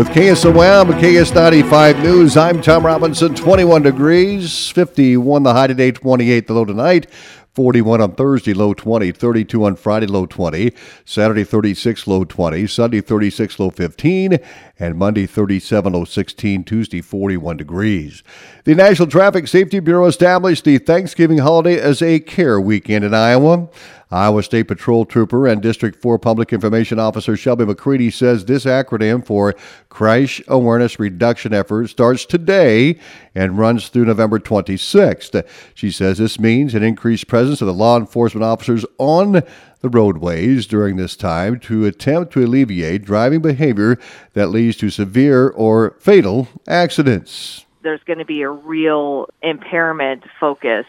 With KSOM, KS95 News, I'm Tom Robinson. 21 degrees, 51 the high today, 28 the low tonight. 41 on Thursday, low 20. 32 on Friday, low 20. Saturday, 36, low 20. Sunday, 36, low 15. And Monday, 37, low 16. Tuesday, 41 degrees. The National Traffic Safety Bureau established the Thanksgiving holiday as a care weekend in Iowa. Iowa State Patrol Trooper and District 4 Public Information Officer Shelby McCready says this acronym for Crash Awareness Reduction Effort starts today and runs through November 26th. She says this means an increased presence of the law enforcement officers on the roadways during this time to attempt to alleviate driving behavior that leads to severe or fatal accidents. There's going to be a real impairment focus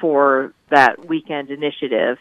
for that weekend initiative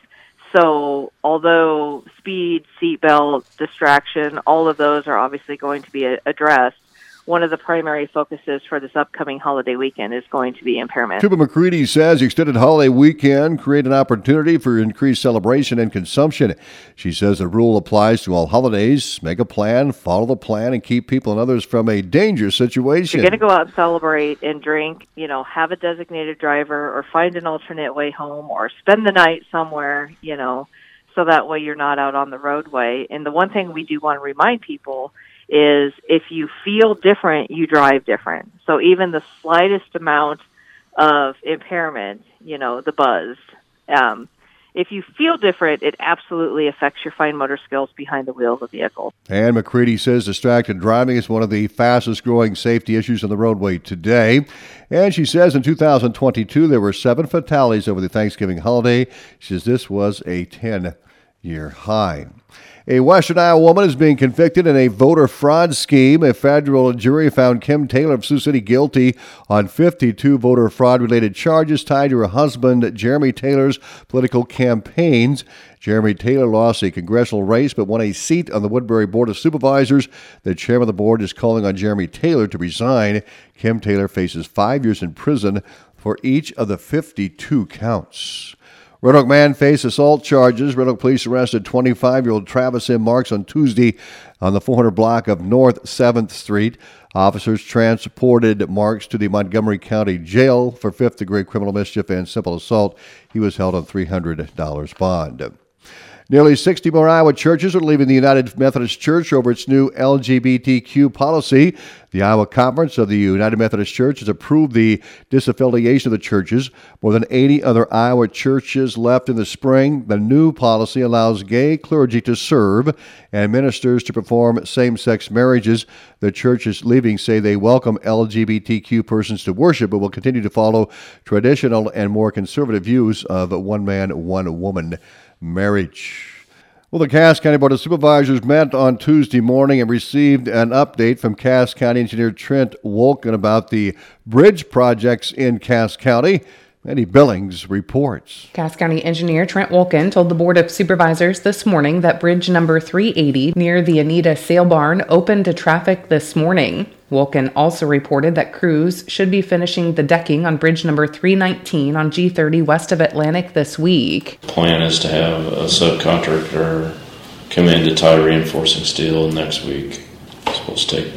so, although speed, seatbelt, distraction, all of those are obviously going to be addressed, one of the primary focuses for this upcoming holiday weekend is going to be impairment. Trooper McCready says extended holiday weekend create an opportunity for increased celebration and consumption. She says the rule applies to all holidays. Make a plan, follow the plan, and keep people and others from a dangerous situation. If you're going to go out and celebrate and drink, you know, have a designated driver or find an alternate way home or spend the night somewhere, you know, so that way you're not out on the roadway. And the one thing we do want to remind people is if you feel different, you drive different. So even the slightest amount of impairment, you know, the buzz, um, if you feel different, it absolutely affects your fine motor skills behind the wheel of the vehicle. And McCready says distracted driving is one of the fastest growing safety issues on the roadway today. And she says in 2022 there were seven fatalities over the Thanksgiving holiday. She says this was a 10 year high. A Western Iowa woman is being convicted in a voter fraud scheme. A federal jury found Kim Taylor of Sioux City guilty on 52 voter fraud related charges tied to her husband, Jeremy Taylor's political campaigns. Jeremy Taylor lost a congressional race but won a seat on the Woodbury Board of Supervisors. The chairman of the board is calling on Jeremy Taylor to resign. Kim Taylor faces five years in prison for each of the 52 counts. Red Oak man faced assault charges. Red Oak police arrested 25 year old Travis M. Marks on Tuesday on the 400 block of North 7th Street. Officers transported Marks to the Montgomery County Jail for fifth degree criminal mischief and simple assault. He was held on $300 bond. Nearly 60 more Iowa churches are leaving the United Methodist Church over its new LGBTQ policy. The Iowa Conference of the United Methodist Church has approved the disaffiliation of the churches. More than 80 other Iowa churches left in the spring. The new policy allows gay clergy to serve and ministers to perform same sex marriages. The churches leaving say they welcome LGBTQ persons to worship, but will continue to follow traditional and more conservative views of one man, one woman marriage. Well, the Cass County Board of Supervisors met on Tuesday morning and received an update from Cass County Engineer Trent Wolken about the bridge projects in Cass County. Mandy Billings reports. Cass County Engineer Trent Wolken told the Board of Supervisors this morning that bridge number 380 near the Anita Sale Barn opened to traffic this morning. Wolken also reported that crews should be finishing the decking on bridge number 319 on G30 west of Atlantic this week. Plan is to have a subcontractor come in to tie reinforcing steel next week. It's supposed to take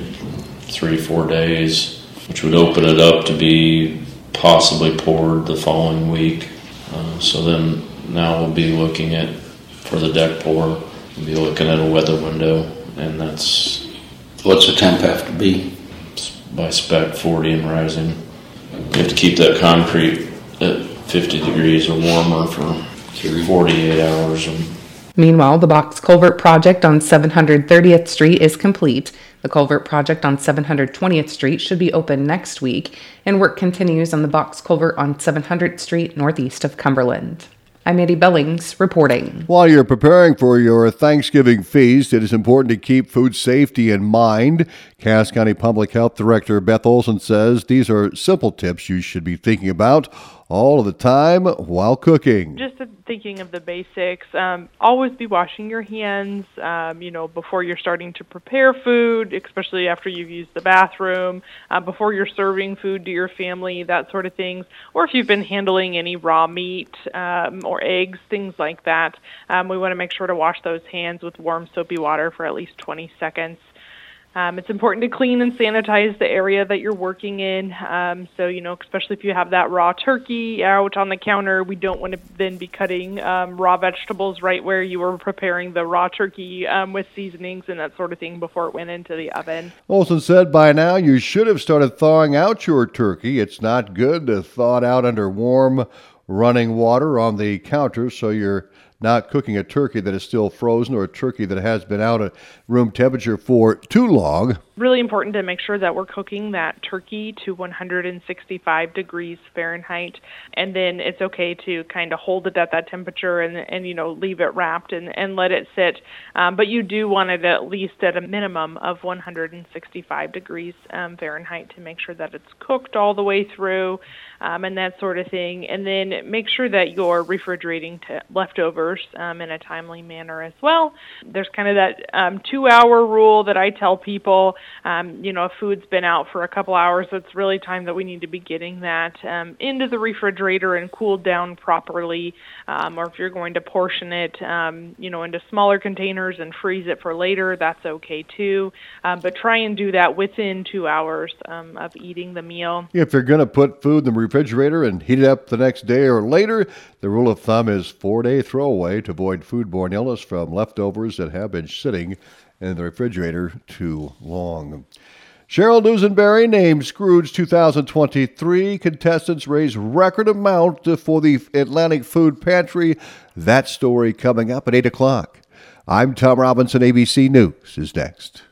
three, four days, which would open it up to be possibly poured the following week. Uh, so then now we'll be looking at for the deck pour. We'll be looking at a weather window, and that's what's the temp have to be by spec 40 and rising. You have to keep that concrete at 50 degrees or warmer for 48 hours. Meanwhile, the box culvert project on 730th Street is complete. The culvert project on 720th Street should be open next week, and work continues on the box culvert on 700th Street northeast of Cumberland. I'm Mandy Billings reporting. While you're preparing for your Thanksgiving feast, it is important to keep food safety in mind. Cass County Public Health Director Beth Olson says these are simple tips you should be thinking about. All of the time while cooking. Just thinking of the basics, um, always be washing your hands, um, you know, before you're starting to prepare food, especially after you've used the bathroom, uh, before you're serving food to your family, that sort of things. Or if you've been handling any raw meat um, or eggs, things like that, um, we want to make sure to wash those hands with warm soapy water for at least 20 seconds. Um, it's important to clean and sanitize the area that you're working in. Um, so, you know, especially if you have that raw turkey out on the counter, we don't want to then be cutting um, raw vegetables right where you were preparing the raw turkey um, with seasonings and that sort of thing before it went into the oven. Olson said by now you should have started thawing out your turkey. It's not good to thaw it out under warm running water on the counter so you're not cooking a turkey that is still frozen or a turkey that has been out at room temperature for too long really important to make sure that we're cooking that turkey to 165 degrees Fahrenheit, and then it's okay to kind of hold it at that temperature and and you know leave it wrapped and and let it sit. Um, but you do want it at least at a minimum of 165 degrees um, Fahrenheit to make sure that it's cooked all the way through, um, and that sort of thing. And then make sure that you're refrigerating to leftovers um, in a timely manner as well. There's kind of that um, two-hour rule that I tell people um, you know, if food's been out for a couple hours, it's really time that we need to be getting that um, into the refrigerator and cooled down properly. Um, or if you're going to portion it, um, you know, into smaller containers and freeze it for later, that's okay too. Um, but try and do that within two hours um, of eating the meal. If you're going to put food in the refrigerator and heat it up the next day or later, the rule of thumb is four day throwaway to avoid foodborne illness from leftovers that have been sitting in the refrigerator too long. Cheryl Dusenberry named Scrooge 2023. Contestants raise record amount for the Atlantic Food Pantry. That story coming up at 8 o'clock. I'm Tom Robinson. ABC News is next.